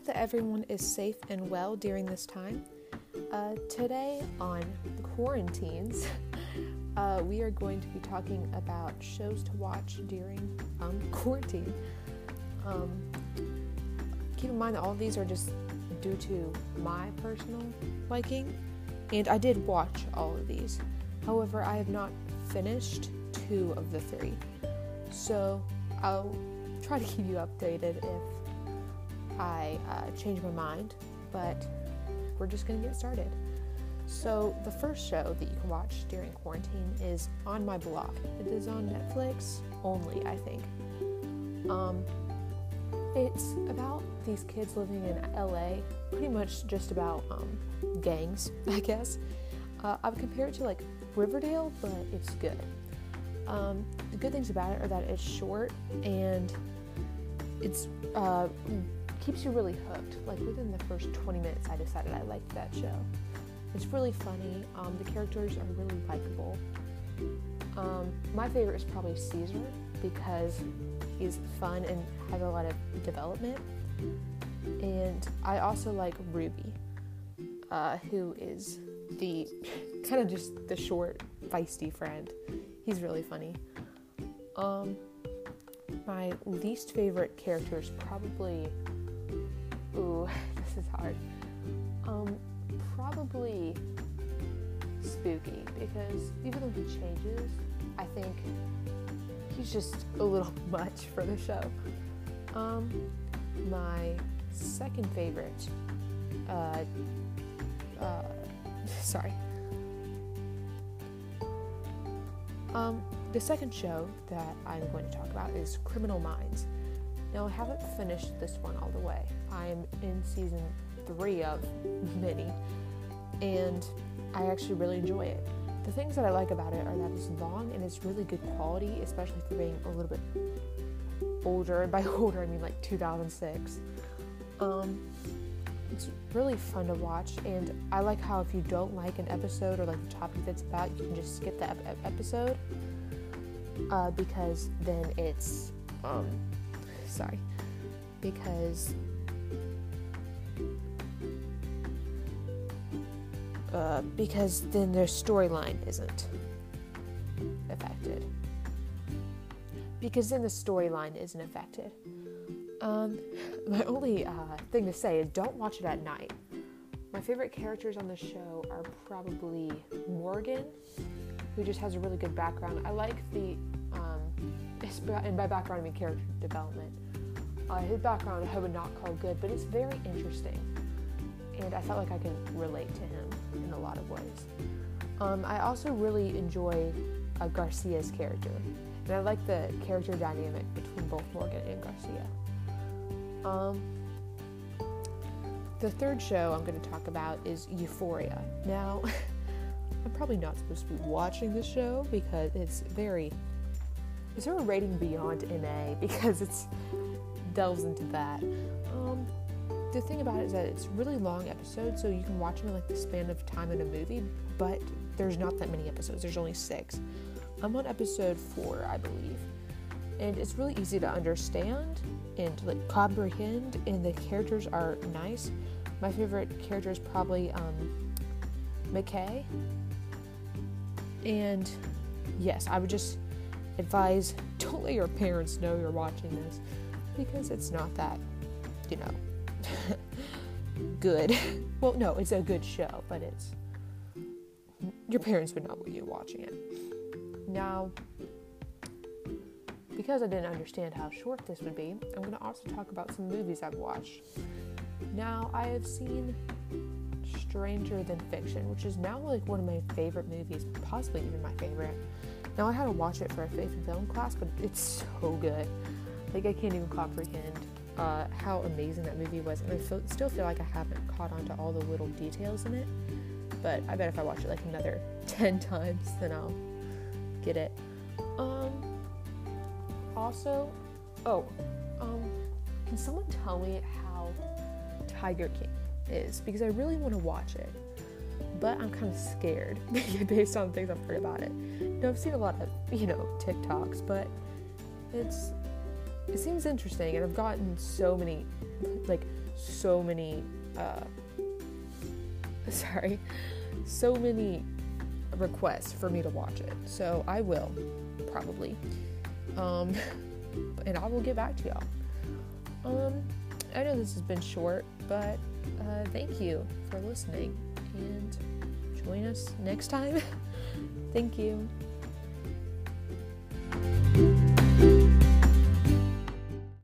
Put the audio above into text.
hope that everyone is safe and well during this time. Uh, today on Quarantines, uh, we are going to be talking about shows to watch during um, quarantine. Um, keep in mind that all of these are just due to my personal liking, and I did watch all of these. However, I have not finished two of the three, so I'll try to keep you updated if I uh, change my mind, but we're just gonna get started. So, the first show that you can watch during quarantine is On My Block. It is on Netflix only, I think. Um, it's about these kids living in LA, pretty much just about um, gangs, I guess. Uh, I would compare it to like Riverdale, but it's good. Um, the good things about it are that it's short and it's uh, keeps you really hooked. Like within the first 20 minutes, I decided I liked that show. It's really funny. Um, the characters are really likable. Um, my favorite is probably Cesar because he's fun and has a lot of development. And I also like Ruby, uh, who is the kind of just the short, feisty friend. He's really funny. Um, my least favorite character is probably. Ooh, this is hard. Um, probably Spooky because even though he changes, I think he's just a little much for the show. Um, my second favorite, uh, uh, sorry. Um, the second show that I'm going to talk about is Criminal Minds. Now, I haven't finished this one all the way. I'm in season three of many, and I actually really enjoy it. The things that I like about it are that it's long and it's really good quality, especially for being a little bit older. And by older, I mean like 2006. Um, it's really fun to watch, and I like how if you don't like an episode or like the topic that's about, you can just skip the ep- episode uh, because then it's um, sorry because uh, because then their storyline isn't affected. Because then the storyline isn't affected um, my only uh, thing to say is don't watch it at night. My favorite characters on the show are probably morgan who just has a really good background. I like the um, and by background i mean character development. Uh, his background I would not call good, but it's very interesting, and I felt like I could relate to him in a lot of ways. Um, I also really enjoy uh, Garcia's character, and I like the character dynamic between both Morgan and Garcia. Um, the third show I'm going to talk about is Euphoria. Now, I'm probably not supposed to be watching this show because it's very. Is there a rating beyond MA? Because it's delves into that. Um, the thing about it is that it's really long episodes, so you can watch them in like the span of time in a movie, but there's not that many episodes. There's only six. I'm on episode four, I believe, and it's really easy to understand and to like comprehend, and the characters are nice. My favorite character is probably um, McKay, and yes, I would just advise don't let your parents know you're watching this because it's not that, you know, good. well, no, it's a good show, but it's your parents would not want you watching it. Now, because I didn't understand how short this would be, I'm going to also talk about some movies I've watched. Now, I have seen Stranger Than Fiction, which is now like one of my favorite movies, possibly even my favorite. Now, I had to watch it for a faith and film class, but it's so good. Like, I can't even comprehend uh, how amazing that movie was. And I feel, still feel like I haven't caught on to all the little details in it. But I bet if I watch it like another 10 times, then I'll get it. Um, also, oh, um, can someone tell me how Tiger King is? Because I really want to watch it, but I'm kind of scared based on things I've heard about it. You know, I've seen a lot of, you know, TikToks, but it's it seems interesting and I've gotten so many like so many, uh, sorry, so many requests for me to watch it. So I will, probably. Um, and I will get back to y'all. Um, I know this has been short, but uh, thank you for listening and join us next time. thank you.